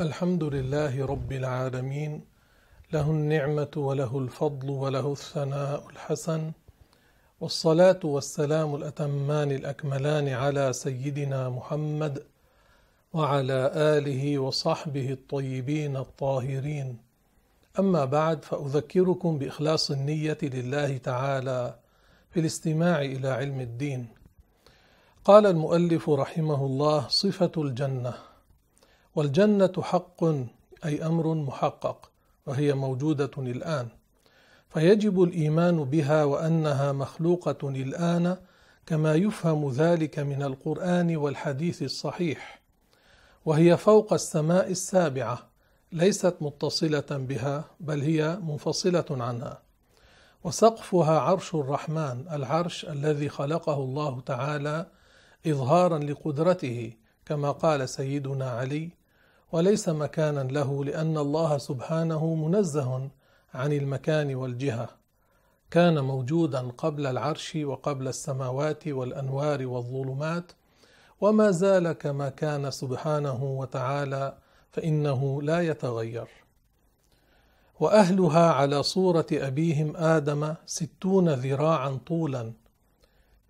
الحمد لله رب العالمين له النعمة وله الفضل وله الثناء الحسن والصلاة والسلام الأتمان الأكملان على سيدنا محمد وعلى آله وصحبه الطيبين الطاهرين. أما بعد فأذكركم بإخلاص النية لله تعالى في الاستماع إلى علم الدين. قال المؤلف رحمه الله صفة الجنة. والجنة حق أي أمر محقق وهي موجودة الآن. فيجب الإيمان بها وأنها مخلوقة الآن كما يفهم ذلك من القرآن والحديث الصحيح. وهي فوق السماء السابعة ليست متصلة بها بل هي منفصلة عنها. وسقفها عرش الرحمن العرش الذي خلقه الله تعالى إظهارا لقدرته كما قال سيدنا علي وليس مكانا له لأن الله سبحانه منزه عن المكان والجهة. كان موجودا قبل العرش وقبل السماوات والأنوار والظلمات وما زال كما كان سبحانه وتعالى فإنه لا يتغير. وأهلها على صورة أبيهم آدم ستون ذراعا طولا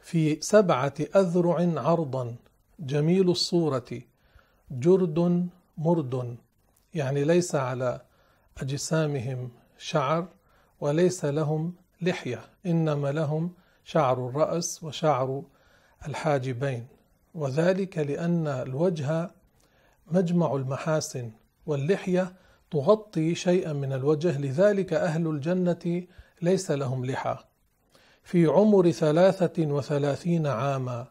في سبعة أذرع عرضا جميل الصورة جرد مرد يعني ليس على أجسامهم شعر وليس لهم لحية إنما لهم شعر الرأس وشعر الحاجبين. وذلك لأن الوجه مجمع المحاسن واللحية تغطي شيئا من الوجه لذلك أهل الجنة ليس لهم لحى. في عمر ثلاثة وثلاثين عاما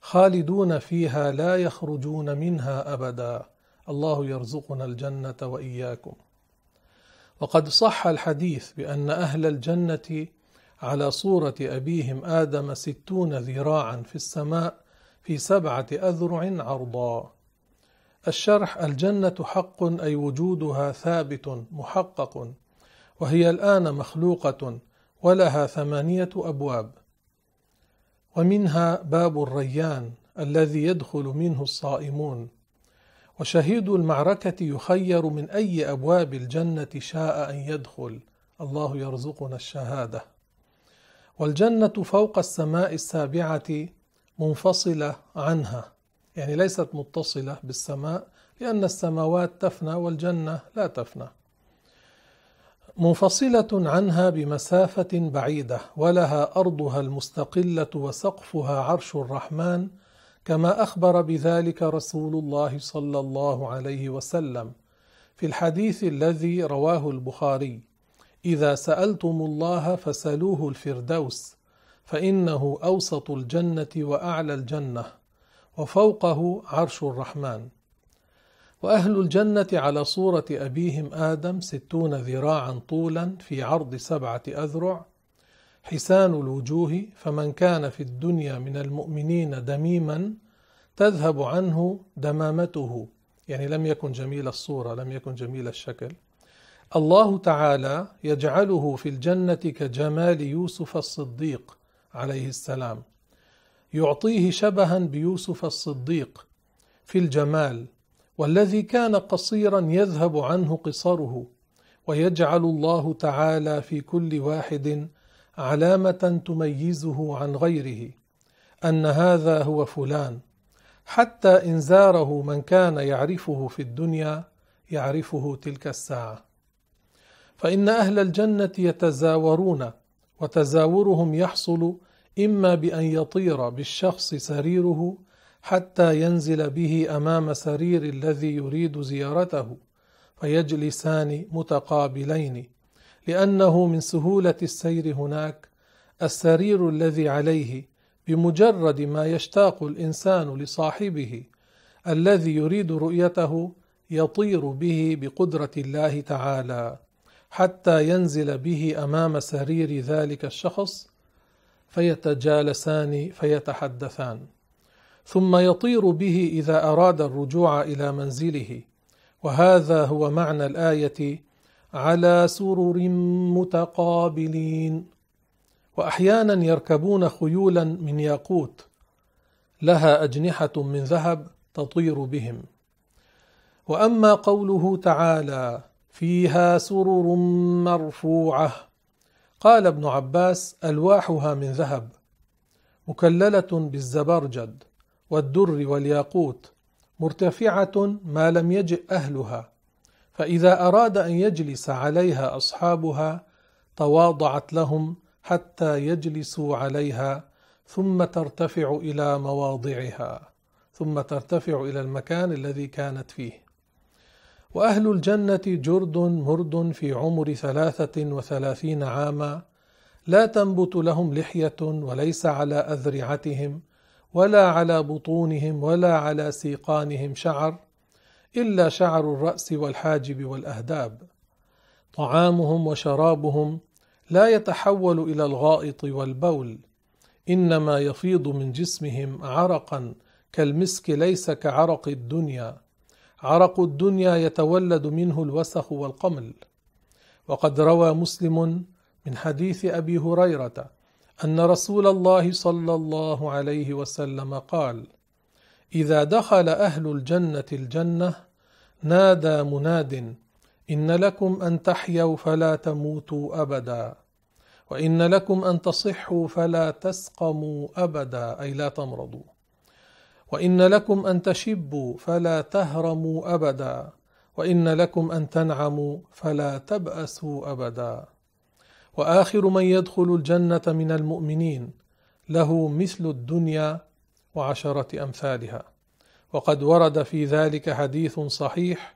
خالدون فيها لا يخرجون منها أبدا. الله يرزقنا الجنة وإياكم. وقد صح الحديث بأن أهل الجنة على صورة أبيهم آدم ستون ذراعا في السماء في سبعة أذرع عرضا. الشرح الجنة حق أي وجودها ثابت محقق وهي الآن مخلوقة ولها ثمانية أبواب. ومنها باب الريان الذي يدخل منه الصائمون. وشهيد المعركة يخير من أي أبواب الجنة شاء أن يدخل. الله يرزقنا الشهادة. والجنة فوق السماء السابعة منفصلة عنها. يعني ليست متصلة بالسماء لأن السماوات تفنى والجنة لا تفنى. منفصلة عنها بمسافة بعيدة ولها أرضها المستقلة وسقفها عرش الرحمن كما أخبر بذلك رسول الله صلى الله عليه وسلم في الحديث الذي رواه البخاري إذا سألتم الله فسلوه الفردوس فإنه أوسط الجنة وأعلى الجنة وفوقه عرش الرحمن. وأهل الجنة على صورة أبيهم آدم ستون ذراعا طولا في عرض سبعة أذرع حسان الوجوه فمن كان في الدنيا من المؤمنين دميما تذهب عنه دمامته. يعني لم يكن جميل الصورة لم يكن جميل الشكل. الله تعالى يجعله في الجنة كجمال يوسف الصديق عليه السلام. يعطيه شبها بيوسف الصديق في الجمال والذي كان قصيرا يذهب عنه قصره ويجعل الله تعالى في كل واحد علامة تميزه عن غيره أن هذا هو فلان. حتى إن زاره من كان يعرفه في الدنيا يعرفه تلك الساعة. فإن أهل الجنة يتزاورون وتزاورهم يحصل إما بأن يطير بالشخص سريره حتى ينزل به أمام سرير الذي يريد زيارته فيجلسان متقابلين. لأنه من سهولة السير هناك السرير الذي عليه بمجرد ما يشتاق الإنسان لصاحبه الذي يريد رؤيته يطير به بقدرة الله تعالى حتى ينزل به أمام سرير ذلك الشخص فيتجالسان فيتحدثان. ثم يطير به إذا أراد الرجوع إلى منزله. وهذا هو معنى الآية على سرر متقابلين. وأحيانا يركبون خيولا من ياقوت. لها أجنحة من ذهب تطير بهم. وأما قوله تعالى فيها سرر مرفوعة. قال ابن عباس ألواحها من ذهب. مكللة بالزبرجد والدر والياقوت. مرتفعة ما لم يجئ أهلها. فإذا أراد أن يجلس عليها أصحابها تواضعت لهم حتى يجلسوا عليها ثم ترتفع إلى مواضعها ثم ترتفع إلى المكان الذي كانت فيه. وأهل الجنة جرد مرد في عمر ثلاثة وثلاثين عاما لا تنبت لهم لحية وليس على أذرعتهم ولا على بطونهم ولا على سيقانهم شعر إلا شعر الرأس والحاجب والأهداب. طعامهم وشرابهم لا يتحول إلى الغائط والبول إنما يفيض من جسمهم عرقا كالمسك ليس كعرق الدنيا. عرق الدنيا يتولد منه الوسخ والقمل. وقد روى مسلم من حديث أبي هريرة أن رسول الله صلى الله عليه وسلم قال إذا دخل أهل الجنة الجنة نادى مناد إن لكم أن تحيوا فلا تموتوا أبدا وإن لكم أن تصحوا فلا تسقموا أبدا أي لا تمرضوا وإن لكم أن تشبوا فلا تهرموا أبدا وإن لكم أن تنعموا فلا تبأسوا أبدا. وآخر من يدخل الجنة من المؤمنين له مثل الدنيا وعشره أمثالها. وقد ورد في ذلك حديث صحيح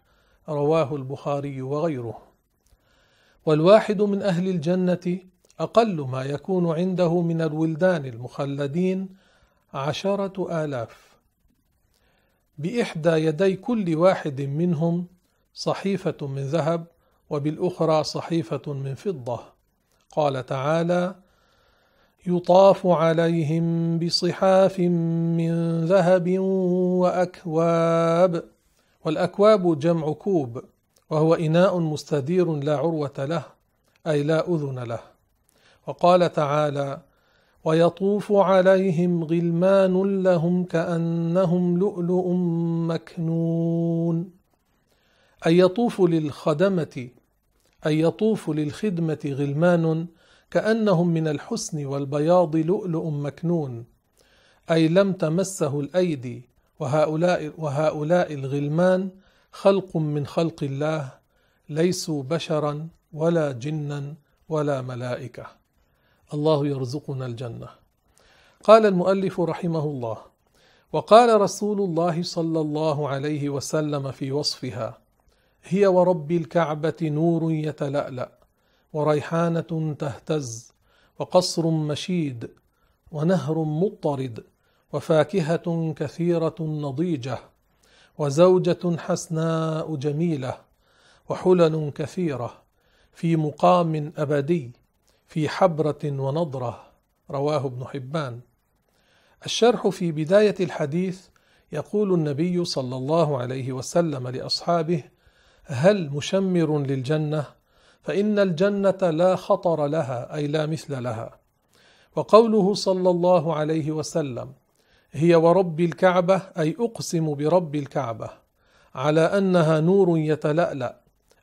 رواه البخاري وغيره. والواحد من أهل الجنة أقل ما يكون عنده من الولدان المخلدين عشرة آلاف. بإحدى يدي كل واحد منهم صحيفة من ذهب وبالأخرى صحيفة من فضة. قال تعالى يطاف عليهم بصحاف من ذهب وأكواب والأكواب جمع كوب وهو إناء مستدير لا عروة له أي لا أذن له. وقال تعالى ويطوف عليهم غلمان لهم كأنهم لؤلؤ مكنون. أي يطوف للخدمة أي يطوف للخدمة غلمان كأنهم من الحسن والبياض لؤلؤ مكنون أي لم تمسه الأيدي وهؤلاء وهؤلاء الغلمان خلق من خلق الله ليسوا بشرا ولا جنا ولا ملائكة. الله يرزقنا الجنة. قال المؤلف رحمه الله وقال رسول الله صلى الله عليه وسلم في وصفها هي ورب الكعبة نور يتلألأ. وريحانة تهتز وقصر مشيد ونهر مضطرد وفاكهة كثيرة نضيجة وزوجة حسناء جميلة وحلل كثيرة في مقام أبدي في حبرة ونضرة رواه ابن حبان. الشرح في بداية الحديث يقول النبي صلى الله عليه وسلم لأصحابه هل مشمر للجنة فإن الجنة لا خطر لها أي لا مثل لها. وقوله صلى الله عليه وسلم هي ورب الكعبة أي أقسم برب الكعبة على أنها نور يتلألأ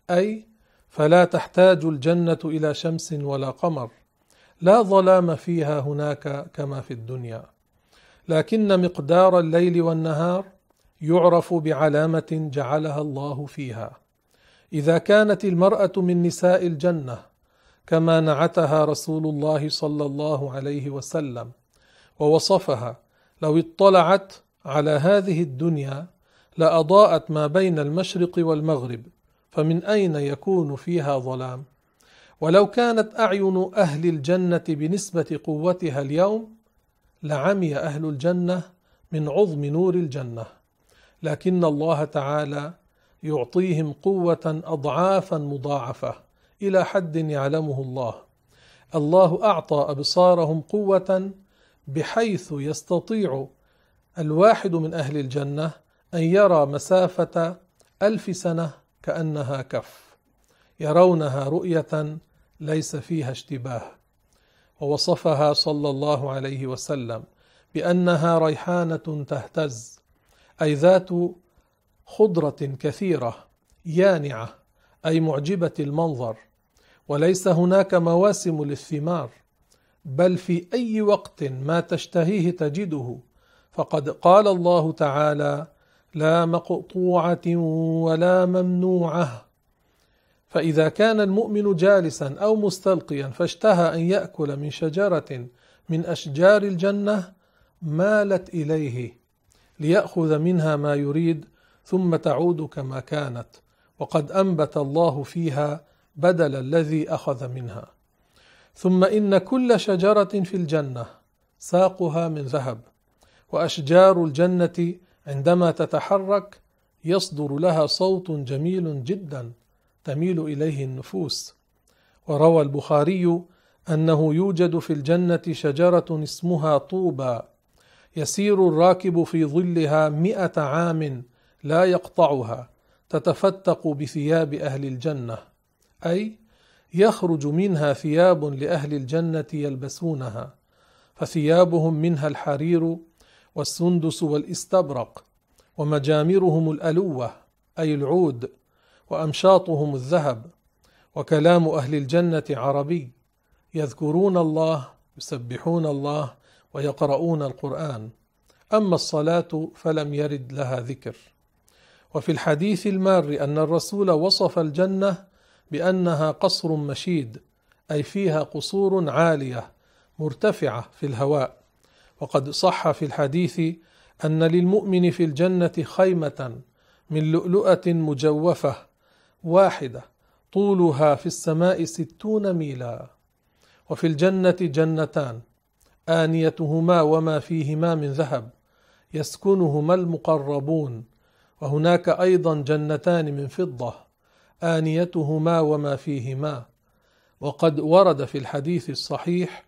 أي فلا تحتاج الجنة إلى شمس ولا قمر لا ظلام فيها هناك كما في الدنيا. لكن مقدار الليل والنهار يعرف بعلامة جعلها الله فيها. إذا كانت المرأة من نساء الجنة كما نعتها رسول الله صلى الله عليه وسلم ووصفها لو اطلعت على هذه الدنيا لأضاءت ما بين المشرق والمغرب فمن أين يكون فيها ظلام؟ ولو كانت أعين أهل الجنة بنسبة قوتها اليوم لعمي أهل الجنة من عظم نور الجنة. لكن الله تعالى يعطيهم قوة اضعافا مضاعفة. إلى حد يعلمه الله. الله أعطى أبصارهم قوة بحيث يستطيع الواحد من أهل الجنة أن يرى مسافة ألف سنة كأنها كف. يرونها رؤية ليس فيها اشتباه. ووصفها صلى الله عليه وسلم بأنها ريحانة تهتز. أي ذات خضرة كثيرة يانعة أي معجبة المنظر وليس هناك مواسم للثمار بل في أي وقت ما تشتهيه تجده. فقد قال الله تعالى لا مقطوعة ولا ممنوعة. فإذا كان المؤمن جالسا أو مستلقيا فاشتهى أن يأكل من شجرة من أشجار الجنة مالت إليه ليأخذ منها ما يريد ثم تعود كما كانت وقد أنبت الله فيها بدل الذي أخذ منها. ثم إن كل شجرة في الجنة ساقها من ذهب وأشجار الجنة عندما تتحرك يصدر لها صوت جميل جدا تميل إليه النفوس. وروى البخاري أنه يوجد في الجنة شجرة اسمها طوبى يسير الراكب في ظلها مئة عام لا يقطعها تتفتق بثياب أهل الجنة أي يخرج منها ثياب لأهل الجنة يلبسونها فثيابهم منها الحرير والسندس والإستبرق ومجامرهم الألوة أي العود وأمشاطهم الذهب وكلام أهل الجنة عربي يذكرون الله يسبحون الله ويقرؤون القرآن أما الصلاة فلم يرد لها ذكر. وفي الحديث المار أن الرسول وصف الجنة بأنها قصر مشيد أي فيها قصور عالية مرتفعة في الهواء. وقد صح في الحديث أن للمؤمن في الجنة خيمة من لؤلؤة مجوفة واحدة طولها في السماء ستون ميلا. وفي الجنة جنتان آنيتهما وما فيهما من ذهب يسكنهما المقربون. وهناك أيضا جنتان من فضة آنيتهما وما فيهما. وقد ورد في الحديث الصحيح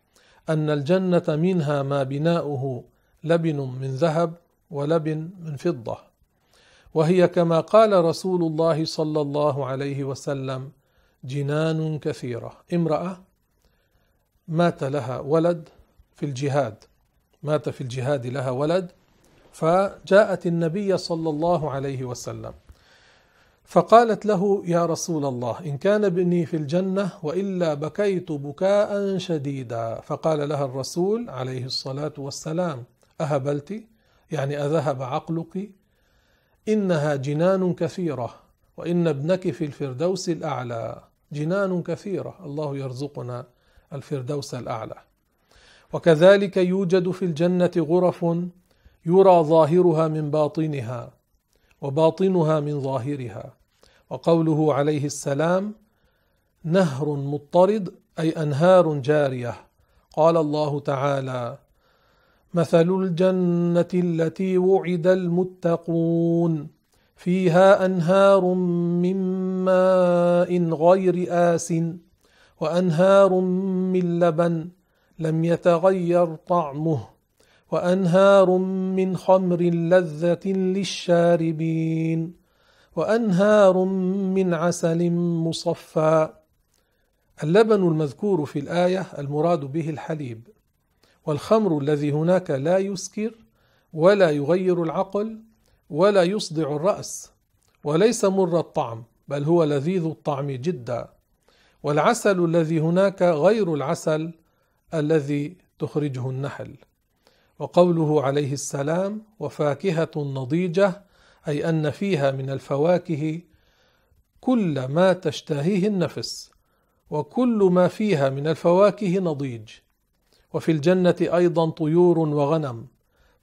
أن الجنة منها ما بناؤه لبن من ذهب ولبن من فضة. وهي كما قال رسول الله صلى الله عليه وسلم جنان كثيرة. امرأة مات لها ولد في الجهاد. مات في الجهاد لها ولد فجاءت النبي صلى الله عليه وسلم فقالت له يا رسول الله إن كان ابني في الجنة وإلا بكيت بكاء شديدا. فقال لها الرسول عليه الصلاة والسلام أهبلت؟ يعني أذهب عقلك؟ إنها جنان كثيرة وإن ابنك في الفردوس الأعلى. جنان كثيرة الله يرزقنا الفردوس الأعلى. وكذلك يوجد في الجنة غرف يرى ظاهرها من باطنها وباطنها من ظاهرها. وقوله عليه السلام نهر مضطرد أي أنهار جارية. قال الله تعالى مثل الجنة التي وعد المتقون فيها أنهار من ماء غير آس وأنهار من لبن لم يتغير طعمه. وأنهار من خمر لذة للشاربين وأنهار من عسل مصفى. اللبن المذكور في الآية المراد به الحليب والخمر الذي هناك لا يسكر ولا يغير العقل ولا يصدع الرأس وليس مر الطعم بل هو لذيذ الطعم جدا. والعسل الذي هناك غير العسل الذي تخرجه النحل. وقوله عليه السلام وفاكهة نضيجة أي أن فيها من الفواكه كل ما تشتهيه النفس وكل ما فيها من الفواكه نضيج. وفي الجنة أيضا طيور وغنم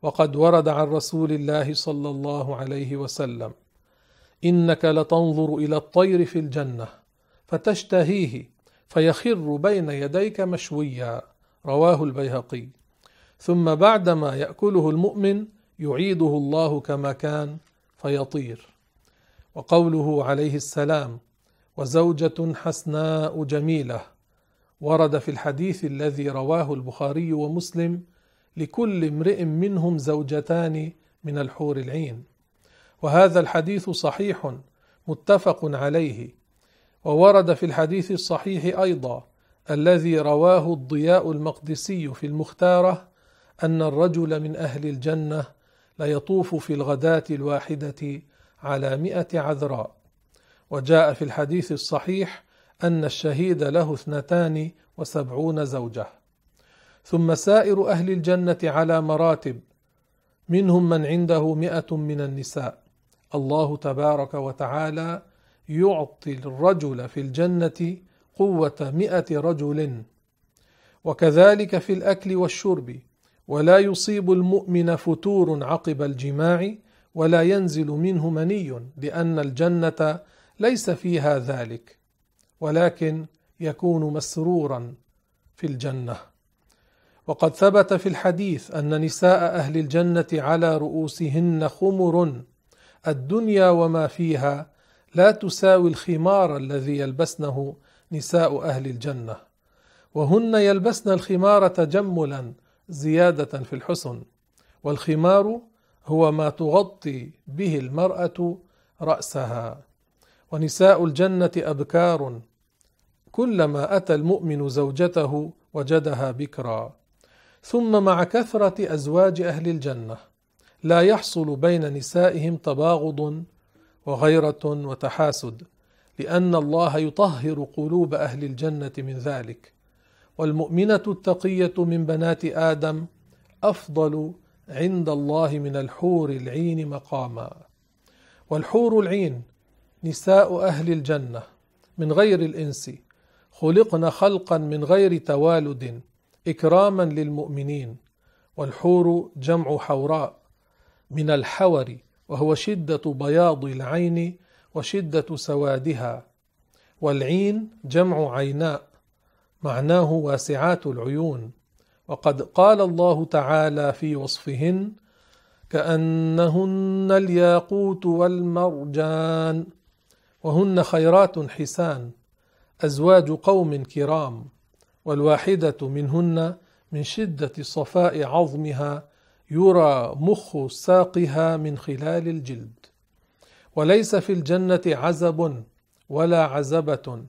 وقد ورد عن رسول الله صلى الله عليه وسلم إنك لتنظر إلى الطير في الجنة فتشتهيه فيخر بين يديك مشويا. رواه البيهقي. ثم بعدما يأكله المؤمن يعيده الله كما كان فيطير. وقوله عليه السلام وزوجة حسناء جميلة ورد في الحديث الذي رواه البخاري ومسلم لكل امرئ منهم زوجتان من الحور العين وهذا الحديث صحيح متفق عليه. وورد في الحديث الصحيح أيضا الذي رواه الضياء المقدسي في المختارة أن الرجل من أهل الجنة ليطوف في الغداة الواحدة على مئة عذراء. وجاء في الحديث الصحيح أن الشهيد له اثنتان وسبعون زوجة. ثم سائر أهل الجنة على مراتب منهم من عنده مئة من النساء. الله تبارك وتعالى يعطي الرجل في الجنة قوة مئة رجل. وكذلك في الأكل والشرب ولا يصيب المؤمن فتور عقب الجماع ولا ينزل منه مني لأن الجنة ليس فيها ذلك ولكن يكون مسرورا في الجنة. وقد ثبت في الحديث أن نساء أهل الجنة على رؤوسهن خمر الدنيا وما فيها لا تساوي الخمار الذي يلبسنه نساء أهل الجنة وهن يلبسن الخمار تجملا زيادة في الحسن والخمار هو ما تغطي به المرأة رأسها. ونساء الجنة أبكار كلما أتى المؤمن زوجته وجدها بكرا. ثم مع كثرة أزواج أهل الجنة لا يحصل بين نسائهم تباغض وغيرة وتحاسد لأن الله يطهر قلوب أهل الجنة من ذلك. والمؤمنة التقية من بنات آدم أفضل عند الله من الحور العين مقاما. والحور العين نساء أهل الجنة من غير الإنس خلقن خلقا من غير توالد إكراما للمؤمنين. والحور جمع حوراء من الحور وهو شدة بياض العين وشدة سوادها. والعين جمع عيناء معناه واسعات العيون. وقد قال الله تعالى في وصفهن كأنهن الياقوت والمرجان وهن خيرات حسان أزواج قوم كرام والواحدة منهن من شدة صفاء عظمها يرى مخ ساقها من خلال الجلد. وليس في الجنة عزب ولا عزبة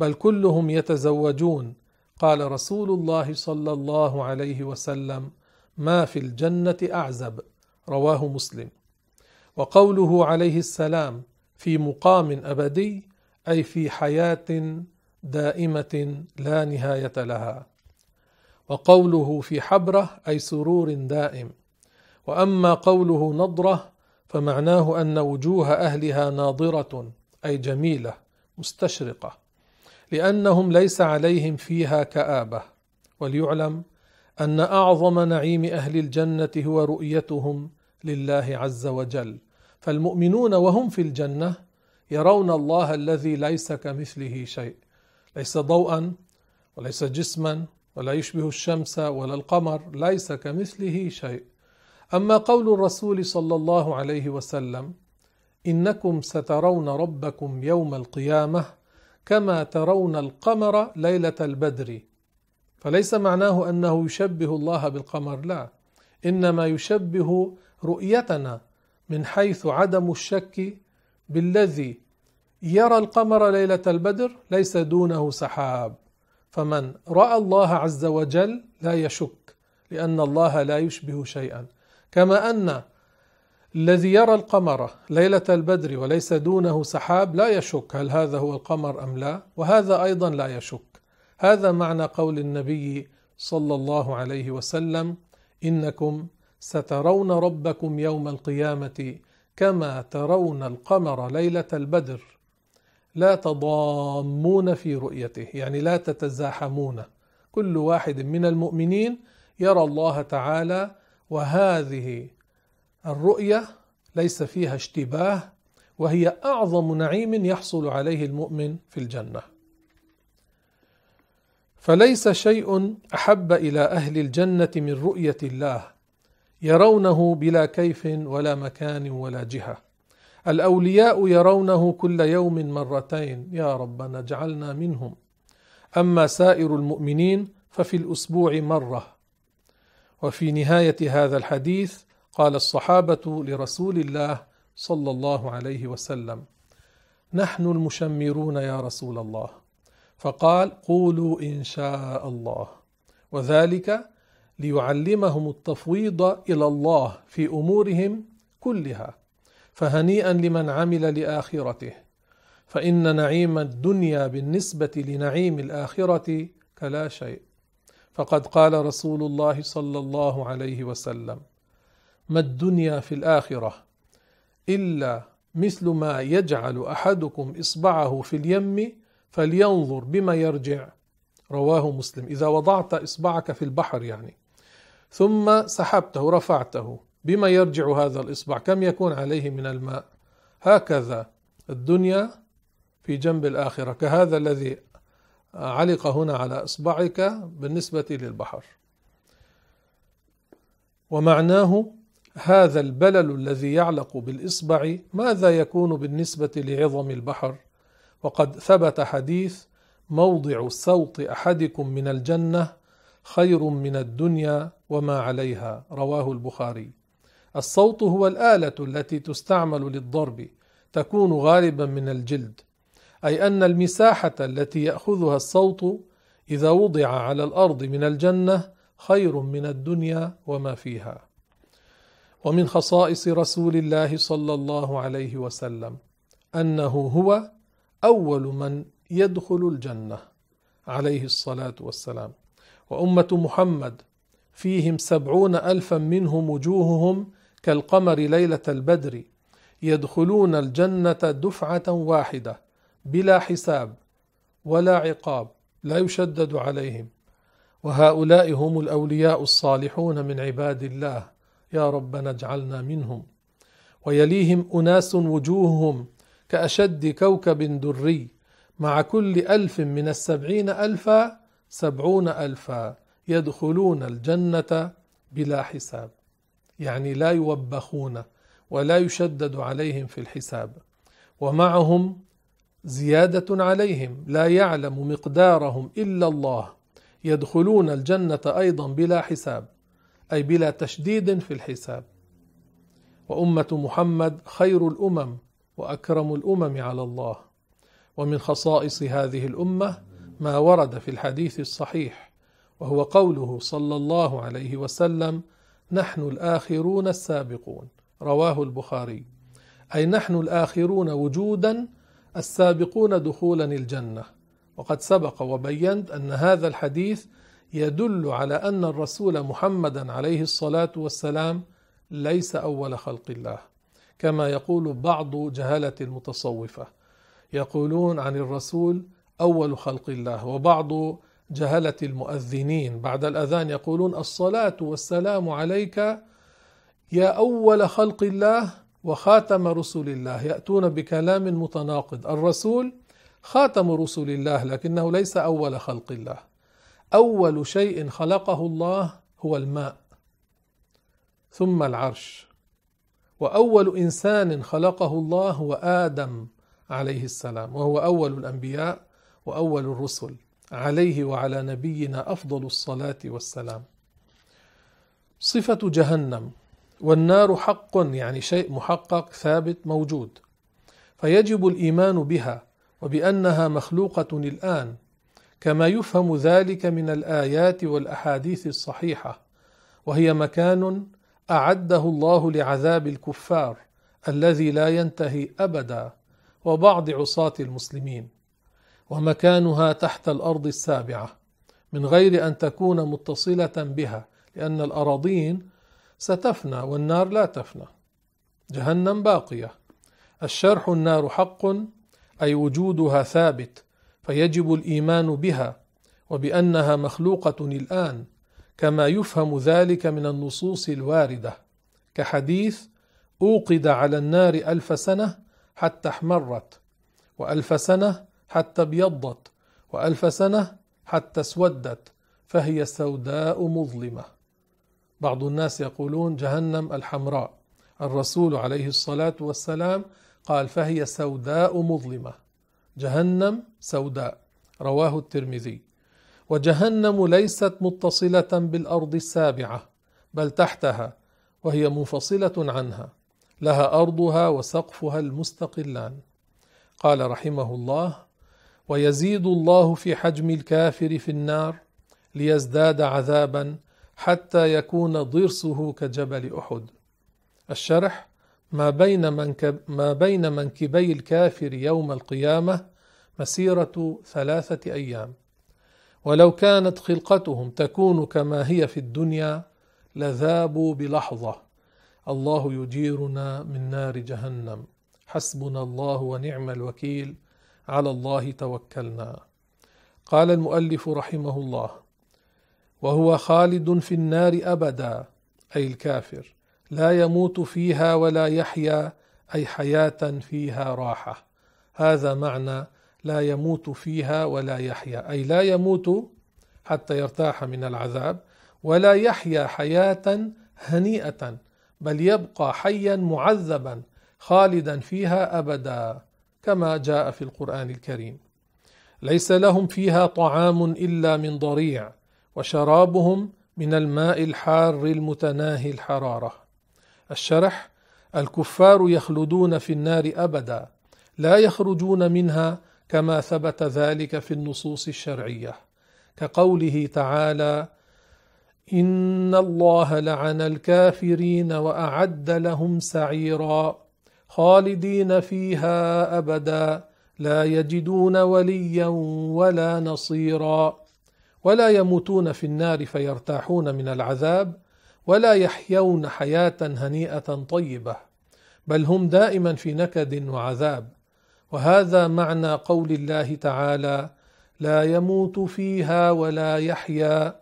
بل كلهم يتزوجون. قال رسول الله صلى الله عليه وسلم ما في الجنة أعزب. رواه مسلم. وقوله عليه السلام في مقام أبدي أي في حياة دائمة لا نهاية لها. وقوله في حبرة أي سرور دائم. وأما قوله نضرة فمعناه أن وجوه أهلها ناضره أي جميلة مستشرقة. لأنهم ليس عليهم فيها كآبة. وليعلم أن أعظم نعيم أهل الجنة هو رؤيتهم لله عز وجل. فالمؤمنون وهم في الجنة يرون الله الذي ليس كمثله شيء. ليس ضوءا وليس جسما ولا يشبه الشمس ولا القمر ليس كمثله شيء. أما قول الرسول صلى الله عليه وسلم إنكم سترون ربكم يوم القيامة كما ترون القمر ليلة البدر. فليس معناه أنه يشبه الله بالقمر لا. إنما يشبه رؤيتنا من حيث عدم الشك بالذي يرى القمر ليلة البدر ليس دونه سحاب. فمن رأى الله عز وجل لا يشك لأن الله لا يشبه شيئا. كما أن الذي يرى القمر ليلة البدر وليس دونه سحاب لا يشك هل هذا هو القمر أم لا وهذا أيضا لا يشك. هذا معنى قول النبي صلى الله عليه وسلم إنكم سترون ربكم يوم القيامة كما ترون القمر ليلة البدر. لا تضامون في رؤيته يعني لا تتزاحمون. كل واحد من المؤمنين يرى الله تعالى وهذه الرؤية ليس فيها اشتباه وهي أعظم نعيم يحصل عليه المؤمن في الجنة. فليس شيء أحب إلى أهل الجنة من رؤية الله يرونه بلا كيف ولا مكان ولا جهة. الأولياء يرونه كل يوم مرتين يا ربنا اجعلنا منهم. أما سائر المؤمنين ففي الأسبوع مرة. وفي نهاية هذا الحديث قال الصحابة لرسول الله صلى الله عليه وسلم نحن المشمرون يا رسول الله. فقال قولوا إن شاء الله. وذلك ليعلمهم التفويض إلى الله في أمورهم كلها فهنيئا لمن عمل لآخرته. فإن نعيم الدنيا بالنسبة لنعيم الآخرة كلا شيء. فقد قال رسول الله صلى الله عليه وسلم ما الدنيا في الآخرة إلا مثل ما يجعل أحدكم إصبعه في اليم فلينظر بما يرجع. رواه مسلم. إذا وضعت إصبعك في البحر يعني. ثم سحبته رفعته. بما يرجع هذا الإصبع؟ كم يكون عليه من الماء؟ هكذا الدنيا في جنب الآخرة. كهذا الذي علق هنا على إصبعك بالنسبة للبحر. ومعناه هذا البلل الذي يعلق بالإصبع ماذا يكون بالنسبة لعظم البحر؟ وقد ثبت حديث موضع صوت أحدكم من الجنة خير من الدنيا وما عليها رواه البخاري. الصوت هو الآلة التي تستعمل للضرب تكون غالبا من الجلد. أي أن المساحة التي يأخذها الصوت إذا وضع على الأرض من الجنة خير من الدنيا وما فيها. ومن خصائص رسول الله صلى الله عليه وسلم أنه هو أول من يدخل الجنة عليه الصلاة والسلام. وأمة محمد فيهم سبعون الفا منهم وجوههم كالقمر ليلة البدر يدخلون الجنة دفعة واحدة بلا حساب ولا عقاب لا يشدد عليهم. وهؤلاء هم الأولياء الصالحون من عباد الله. يا ربنا اجعلنا منهم. ويليهم أناس وجوههم كأشد كوكب دري مع كل ألف من السبعين ألفا سبعون ألفا يدخلون الجنة بلا حساب. يعني لا يوبخون ولا يشدد عليهم في الحساب. ومعهم زيادة عليهم لا يعلم مقدارهم إلا الله. يدخلون الجنة أيضا بلا حساب. أي بلا تشديد في الحساب. وأمة محمد خير الأمم وأكرم الأمم على الله. ومن خصائص هذه الأمة ما ورد في الحديث الصحيح وهو قوله صلى الله عليه وسلم نحن الآخرون السابقون رواه البخاري. أي نحن الآخرون وجودا السابقون دخولا الجنة. وقد سبق وبينت أن هذا الحديث يدل على أن الرسول محمدا عليه الصلاة والسلام ليس أول خلق الله كما يقول بعض جهله المتصوفة. يقولون عن الرسول أول خلق الله وبعض جهله المؤذنين بعد الأذان يقولون الصلاة والسلام عليك يا أول خلق الله وخاتم رسل الله يأتون بكلام متناقض. الرسول خاتم رسل الله لكنه ليس أول خلق الله. أول شيء خلقه الله هو الماء ثم العرش. وأول إنسان خلقه الله هو آدم عليه السلام وهو أول الأنبياء وأول الرسل عليه وعلى نبينا أفضل الصلاة والسلام. صفة جهنم والنار حق يعني شيء محقق ثابت موجود. فيجب الإيمان بها وبأنها مخلوقة الآن. كما يفهم ذلك من الآيات والأحاديث الصحيحة وهي مكان أعده الله لعذاب الكفار الذي لا ينتهي أبدا وبعض عصاة المسلمين ومكانها تحت الأرض السابعة من غير أن تكون متصلة بها لأن الأراضين ستفنى والنار لا تفنى. جهنم باقية. الشرح النار حق أي وجودها ثابت. فيجب الإيمان بها وبأنها مخلوقة الآن كما يفهم ذلك من النصوص الواردة. كحديث أوقد على النار ألف سنة حتى احمرت وألف سنة حتى ابيضت وألف سنة حتى اسودت فهي سوداء مظلمة. بعض الناس يقولون جهنم الحمراء. الرسول عليه الصلاة والسلام قال فهي سوداء مظلمة. جهنم سوداء. رواه الترمذي. وجهنم ليست متصلة بالأرض السابعة بل تحتها وهي منفصلة عنها لها أرضها وسقفها المستقلان. قال رحمه الله ويزيد الله في حجم الكافر في النار ليزداد عذابا حتى يكون ضرسه كجبل أحد. الشرح ما بين, منكب ما بين منكبي الكافر يوم القيامة مسيرة ثلاثة أيام. ولو كانت خلقتهم تكون كما هي في الدنيا لذابوا بلحظة. الله يجيرنا من نار جهنم. حسبنا الله ونعم الوكيل. على الله توكلنا. قال المؤلف رحمه الله وهو خالد في النار أبدا أي الكافر. لا يموت فيها ولا يحيا أي حياة فيها راحة. هذا معنى لا يموت فيها ولا يحيا. أي لا يموت حتى يرتاح من العذاب ولا يحيا حياة هنيئة بل يبقى حيا معذبا خالدا فيها أبدا كما جاء في القرآن الكريم. ليس لهم فيها طعام إلا من ضريع وشرابهم من الماء الحار المتناهي الحرارة. الشرح الكفار يخلدون في النار أبدا لا يخرجون منها كما ثبت ذلك في النصوص الشرعية. كقوله تعالى ان الله لعن الكافرين واعد لهم سعيرا. خالدين فيها ابدا لا يجدون وليا ولا نصيرا. ولا يموتون في النار فيرتاحون من العذاب. ولا يحيون حياة هنيئة طيبة بل هم دائما في نكد وعذاب. وهذا معنى قول الله تعالى لا يموت فيها ولا يحيا.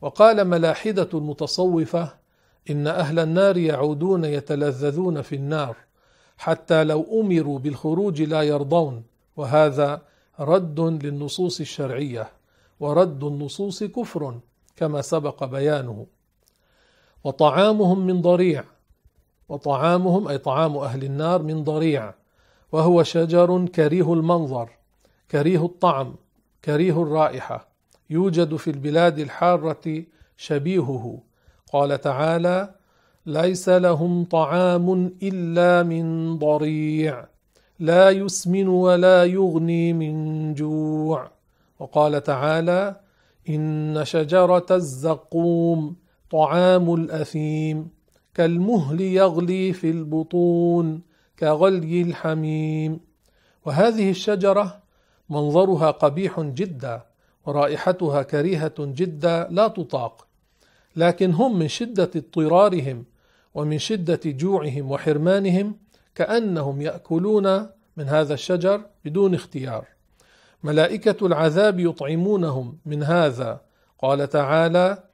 وقال ملاحدة المتصوفه إن أهل النار يعودون يتلذذون في النار حتى لو أمروا بالخروج لا يرضون. وهذا رد للنصوص الشرعية ورد النصوص كفر كما سبق بيانه. وطعامهم من ضريع. وطعامهم أي طعام أهل النار من ضريع. وهو شجر كريه المنظر كريه الطعم كريه الرائحة. يوجد في البلاد الحارة شبيهه. قال تعالى ليس لهم طعام إلا من ضريع. لا يسمن ولا يغني من جوع. وقال تعالى إن شجرة الزقوم طعام الأثيم كالمهل يغلي في البطون كغلي الحميم. وهذه الشجرة منظرها قبيح جدا ورائحتها كريهة جدا لا تطاق. لكن هم من شدة اضطرارهم ومن شدة جوعهم وحرمانهم كأنهم يأكلون من هذا الشجر بدون اختيار. ملائكة العذاب يطعمونهم من هذا. قال تعالى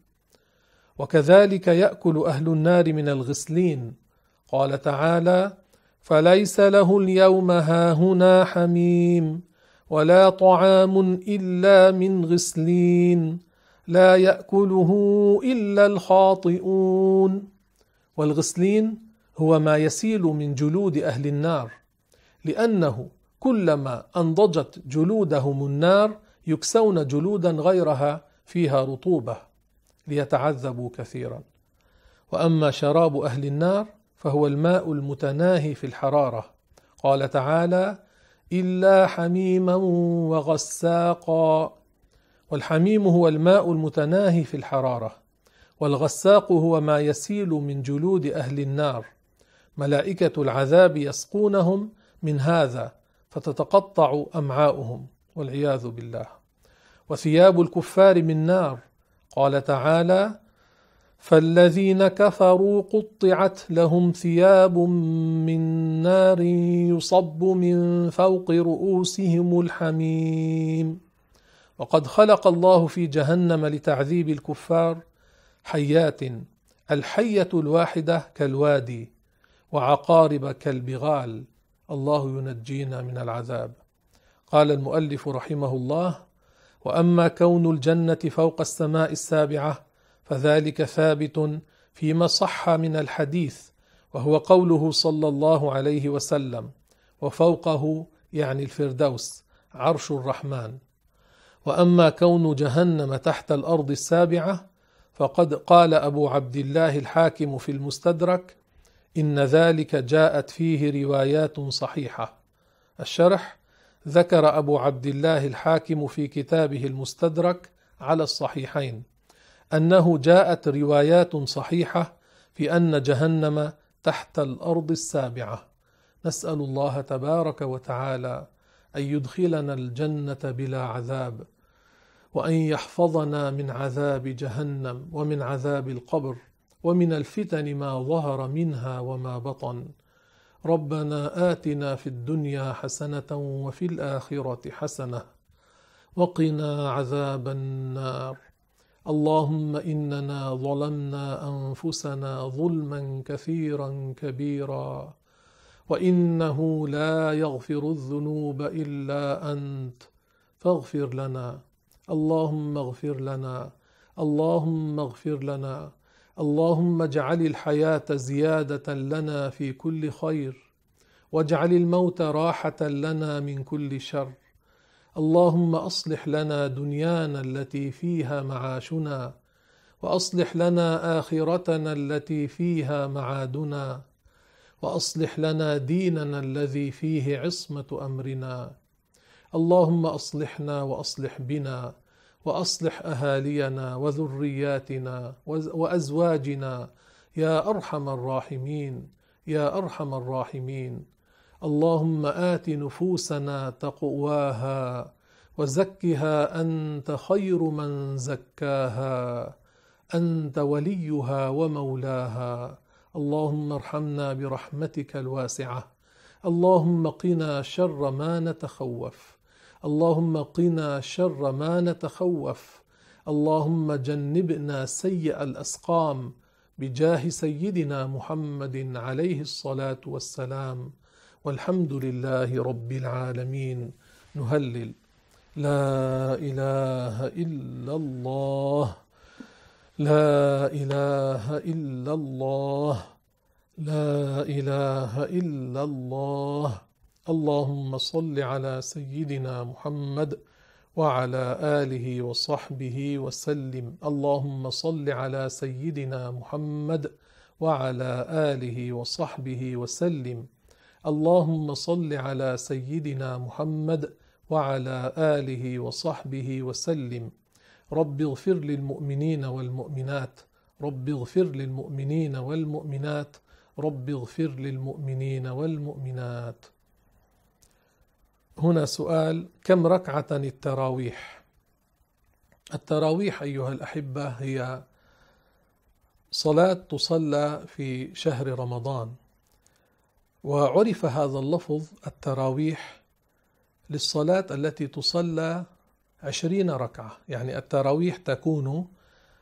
وكذلك يأكل أهل النار من الغسلين. قال تعالى فليس له اليوم هاهنا حميم ولا طعام إلا من غسلين لا يأكله إلا الخاطئون. والغسلين هو ما يسيل من جلود أهل النار لأنه كلما أنضجت جلودهم النار يكسون جلودا غيرها فيها رطوبة. ليتعذبوا كثيرا. وأما شراب أهل النار فهو الماء المتناهي في الحرارة. قال تعالى إلا حميما وغساقا. والحميم هو الماء المتناهي في الحرارة. والغساق هو ما يسيل من جلود أهل النار. ملائكة العذاب يسقونهم من هذا فتتقطع أمعاؤهم والعياذ بالله. وثياب الكفار من نار قال تعالى فالذين كفروا قطعت لهم ثياب من نار يصب من فوق رؤوسهم الحميم. وقد خلق الله في جهنم لتعذيب الكفار حيات الحية الواحدة كالوادي وعقارب كالبغال. الله ينجينا من العذاب. قال المؤلف رحمه الله وأما كون الجنة فوق السماء السابعة فذلك ثابت فيما صح من الحديث وهو قوله صلى الله عليه وسلم وفوقه يعني الفردوس عرش الرحمن. وأما كون جهنم تحت الأرض السابعة فقد قال أبو عبد الله الحاكم في المستدرك إن ذلك جاءت فيه روايات صحيحة. الشرح ذكر أبو عبد الله الحاكم في كتابه المستدرك على الصحيحين أنه جاءت روايات صحيحة في أن جهنم تحت الأرض السابعة. نسأل الله تبارك وتعالى أن يدخلنا الجنة بلا عذاب وأن يحفظنا من عذاب جهنم ومن عذاب القبر ومن الفتن ما ظهر منها وما بطن. ربنا آتنا في الدنيا حسنة وفي الآخرة حسنة وقنا عذاب النار. اللهم إننا ظلمنا أنفسنا ظلما كثيرا كبيرا وإنه لا يغفر الذنوب إلا أنت. فاغفر لنا. اللهم اغفر لنا. اللهم اغفر لنا. اللهم اجعل الحياة زيادة لنا في كل خير واجعل الموت راحة لنا من كل شر. اللهم أصلح لنا دنيانا التي فيها معاشنا وأصلح لنا آخرتنا التي فيها معادنا وأصلح لنا ديننا الذي فيه عصمة أمرنا. اللهم أصلحنا وأصلح بنا. وأصلح أهالينا وذرياتنا وأزواجنا. يا أرحم الراحمين يا أرحم الراحمين. اللهم آت نفوسنا تقواها وزكها أنت خير من زكاها. أنت وليها ومولاها. اللهم ارحمنا برحمتك الواسعة. اللهم قنا شر ما نتخوف. اللهم قنا شر ما نتخوف. اللهم جنبنا سيء الأسقام بجاه سيدنا محمد عليه الصلاة والسلام. والحمد لله رب العالمين. نهلل. لا إله إلا الله. لا إله إلا الله. لا إله إلا الله. اللهم صل على سيدنا محمد وعلى آله وصحبه وسلم. اللهم صل على سيدنا محمد وعلى آله وصحبه وسلم. اللهم صل على سيدنا محمد وعلى آله وصحبه وسلم. رب اغفر للمؤمنين والمؤمنات. رب اغفر للمؤمنين والمؤمنات. رب اغفر للمؤمنين والمؤمنات. هنا سؤال كم ركعة التراويح؟ التراويح أيها الأحبة هي صلاة تصلى في شهر رمضان وعرف هذا اللفظ التراويح للصلاة التي تصلى عشرين ركعة يعني التراويح تكون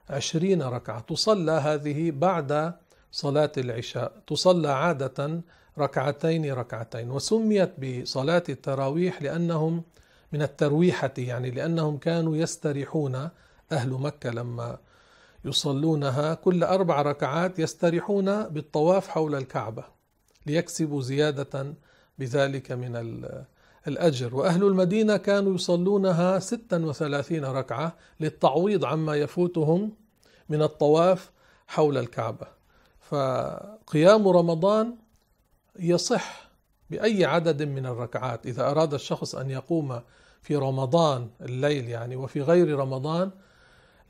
عشرين ركعة تصلى هذه بعد صلاة العشاء تصلى عادة ركعتين ركعتين. وسميت بصلاة التراويح لأنهم من الترويحة يعني لأنهم كانوا يستريحون. أهل مكة لما يصلونها كل أربع ركعات يستريحون بالطواف حول الكعبة ليكسبوا زيادة بذلك من الأجر. وأهل المدينة كانوا يصلونها ستا وثلاثين ركعة للتعويض عما يفوتهم من الطواف حول الكعبة. فقيام رمضان يصح بأي عدد من الركعات إذا أراد الشخص أن يقوم في رمضان الليل يعني وفي غير رمضان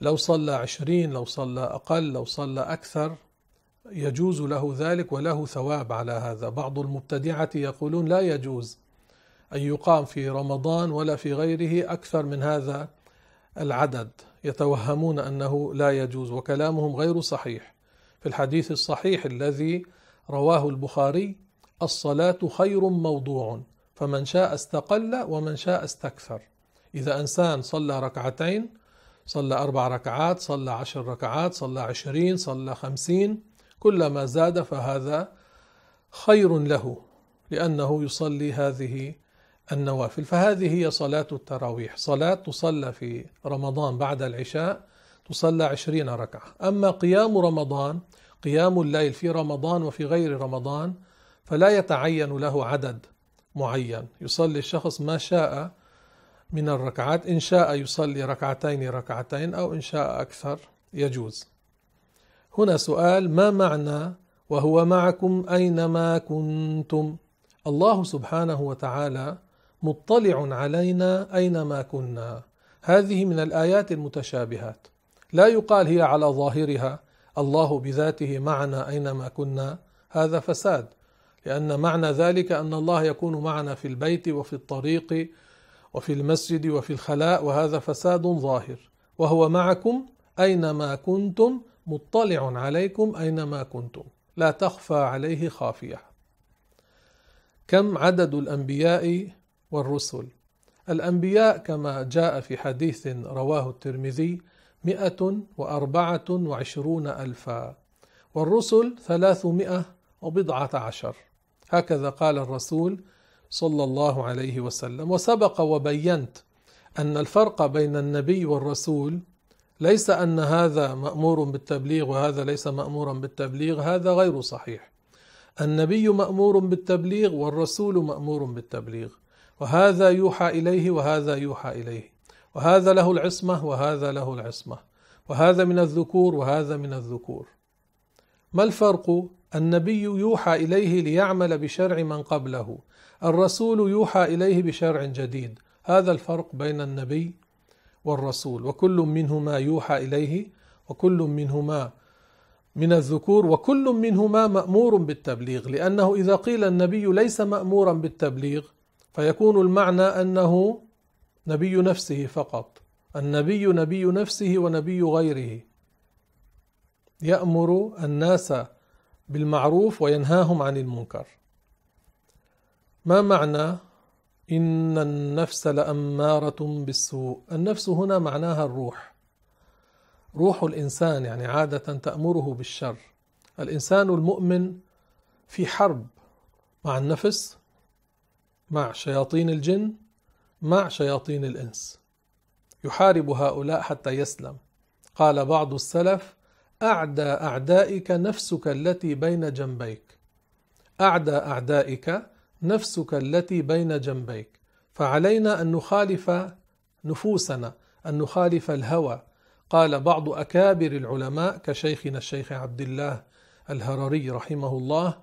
لو صلى عشرين لو صلى أقل لو صلى أكثر يجوز له ذلك وله ثواب على هذا. بعض المبتدعة يقولون لا يجوز أن يقام في رمضان ولا في غيره أكثر من هذا العدد. يتوهمون أنه لا يجوز وكلامهم غير صحيح. في الحديث الصحيح الذي رواه البخاري الصلاة خير موضوع فمن شاء استقل ومن شاء استكثر. إذا إنسان صلى ركعتين صلى أربع ركعات صلى عشر ركعات صلى عشرين صلى خمسين كلما زاد فهذا خير له لأنه يصلي هذه النوافل. فهذه هي صلاة التراويح. صلاة تصلى في رمضان بعد العشاء تصلى عشرين ركعة. أما قيام رمضان قيام الليل في رمضان وفي غير رمضان فلا يتعين له عدد معين. يصلي الشخص ما شاء من الركعات إن شاء يصلي ركعتين ركعتين أو إن شاء أكثر يجوز. هنا سؤال ما معنى وهو معكم أينما كنتم؟ الله سبحانه وتعالى مطلع علينا أينما كنا. هذه من الآيات المتشابهات. لا يقال هي على ظاهرها الله بذاته معنا أينما كنا. هذا فساد. لأن معنى ذلك أن الله يكون معنا في البيت وفي الطريق وفي المسجد وفي الخلاء وهذا فساد ظاهر. وهو معكم أينما كنتم مطلع عليكم أينما كنتم. لا تخفى عليه خافية. كم عدد الأنبياء والرسل؟ الأنبياء كما جاء في حديث رواه الترمذي مئة وأربعة وعشرون ألفا والرسل ثلاثمائة وبضعة عشر. هكذا قال الرسول صلى الله عليه وسلم. وسبق وبينت أن الفرق بين النبي والرسول ليس أن هذا مأمور بالتبليغ وهذا ليس مأمورا بالتبليغ هذا غير صحيح. النبي مأمور بالتبليغ والرسول مأمور بالتبليغ. وهذا يوحى إليه وهذا يوحى إليه. وهذا له العصمة وهذا له العصمة. وهذا من الذكور وهذا من الذكور. ما الفرق النبي يوحى إليه ليعمل بشرع من قبله. الرسول يوحى إليه بشرع جديد. هذا الفرق بين النبي والرسول. وكل منهما يوحى إليه وكل منهما من الذكور وكل منهما مأمور بالتبليغ. لأنه إذا قيل النبي ليس مأمورا بالتبليغ فيكون المعنى أنه نبي نفسه فقط. النبي نبي نفسه ونبي غيره. يأمر الناس بالمعروف وينهاهم عن المنكر. ما معنى إن النفس لأمارة بالسوء؟ النفس هنا معناها الروح. روح الإنسان يعني عادة تأمره بالشر. الإنسان المؤمن في حرب مع النفس مع شياطين الجن مع شياطين الإنس. يحارب هؤلاء حتى يسلم. قال بعض السلف أعدى أعدائك نفسك التي بين جنبيك. أعدى أعدائك نفسك التي بين جنبيك. فعلينا أن نخالف نفوسنا أن نخالف الهوى. قال بعض أكابر العلماء كشيخنا الشيخ عبد الله الهرري رحمه الله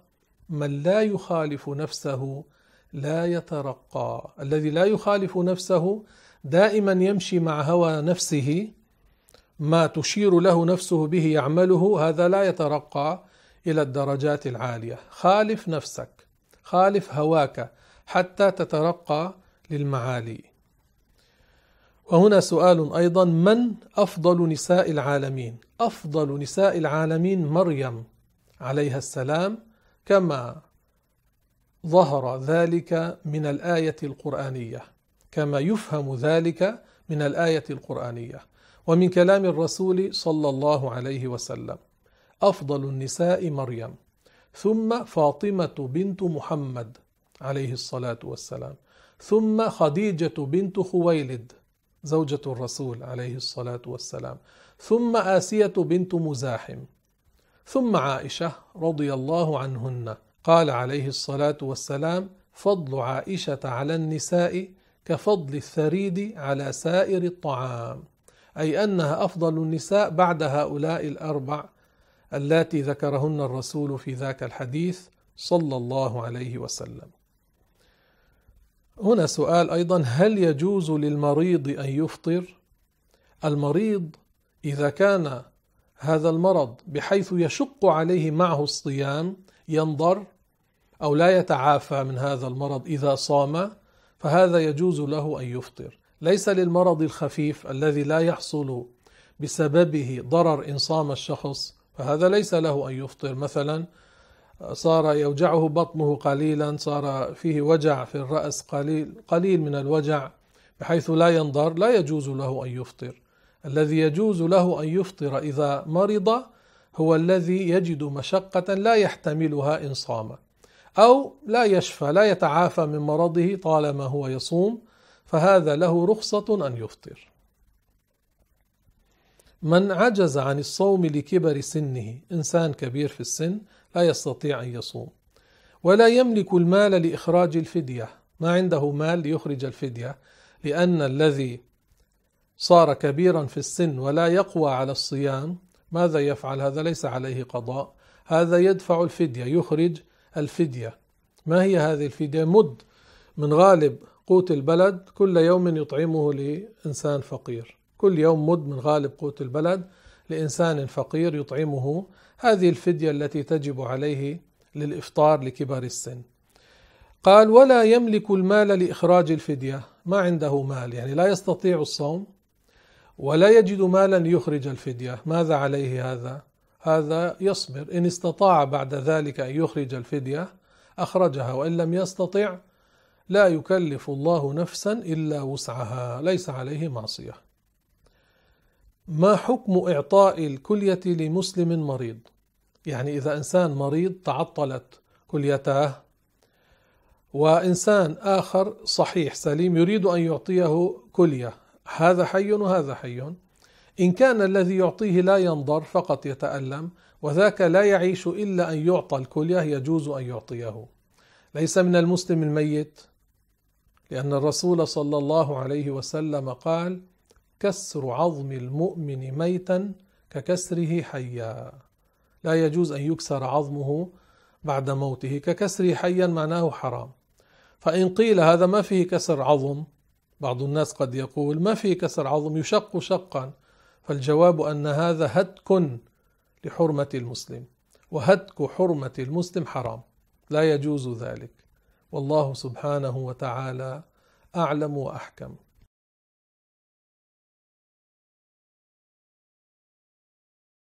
من لا يخالف نفسه لا يترقى. الذي لا يخالف نفسه دائما يمشي مع هوى نفسه ما تشير له نفسه به يعمله هذا لا يترقى إلى الدرجات العالية. خالف نفسك خالف هواك حتى تترقى للمعالي. وهنا سؤال أيضا من أفضل نساء العالمين؟ أفضل نساء العالمين مريم عليها السلام كما ظهر ذلك من الآية القرآنية كما يفهم ذلك من الآية القرآنية. ومن كلام الرسول صلى الله عليه وسلم أفضل النساء مريم. ثم فاطمة بنت محمد عليه الصلاة والسلام. ثم خديجة بنت خويلد زوجة الرسول عليه الصلاة والسلام. ثم آسية بنت مزاحم. ثم عائشة رضي الله عنهن قال عليه الصلاة والسلام فضل عائشة على النساء كفضل الثريد على سائر الطعام. أي أنها أفضل النساء بعد هؤلاء الأربع اللاتي ذكرهن الرسول في ذاك الحديث صلى الله عليه وسلم. هنا سؤال أيضا هل يجوز للمريض أن يفطر؟ المريض إذا كان هذا المرض بحيث يشق عليه معه الصيام ينضر أو لا يتعافى من هذا المرض إذا صام فهذا يجوز له أن يفطر ليس للمرض الخفيف الذي لا يحصل بسببه ضرر إن صام الشخص فهذا ليس له أن يفطر. مثلا صار يوجعه بطنه قليلا صار فيه وجع في الرأس قليل قليل من الوجع بحيث لا ينضر لا يجوز له أن يفطر. الذي يجوز له أن يفطر إذا مرض هو الذي يجد مشقة لا يحتملها إن صام أو لا يشفى لا يتعافى من مرضه طالما هو يصوم. فهذا له رخصة أن يفطر. من عجز عن الصوم لكبر سنه، إنسان كبير في السن لا يستطيع أن يصوم، ولا يملك المال لإخراج الفدية، ما عنده مال ليخرج الفدية لأن الذي صار كبيرا في السن ولا يقوى على الصيام ماذا يفعل؟ هذا ليس عليه قضاء. هذا يدفع الفدية يخرج الفدية. ما هي هذه الفدية؟ مد من غالب قوت البلد كل يوم يطعمه لإنسان فقير. كل يوم مد من غالب قوت البلد لإنسان فقير يطعمه. هذه الفدية التي تجب عليه للإفطار لكبار السن. قال ولا يملك المال لإخراج الفدية. ما عنده مال يعني لا يستطيع الصوم ولا يجد مالا يخرج الفدية. ماذا عليه هذا؟ هذا يصبر. إن استطاع بعد ذلك أن يخرج الفدية أخرجها وإن لم يستطع لا يكلف الله نفسا إلا وسعها. ليس عليه معصية. ما حكم إعطاء الكلية لمسلم مريض؟ يعني إذا إنسان مريض تعطلت كليته وإنسان آخر صحيح سليم يريد أن يعطيه كلية هذا حي وهذا حي. إن كان الذي يعطيه لا ينضر فقط يتألم وذاك لا يعيش إلا أن يعطى الكلية يجوز أن يعطيه. ليس من المسلم الميت لأن الرسول صلى الله عليه وسلم قال كسر عظم المؤمن ميتا ككسره حيا. لا يجوز أن يكسر عظمه بعد موته. ككسره حيا معناه حرام. فإن قيل هذا ما فيه كسر عظم بعض الناس قد يقول ما فيه كسر عظم يشق شقا. فالجواب أن هذا هتك لحرمة المسلم. وهتك حرمة المسلم حرام. لا يجوز ذلك. والله سبحانه وتعالى أعلم وأحكم.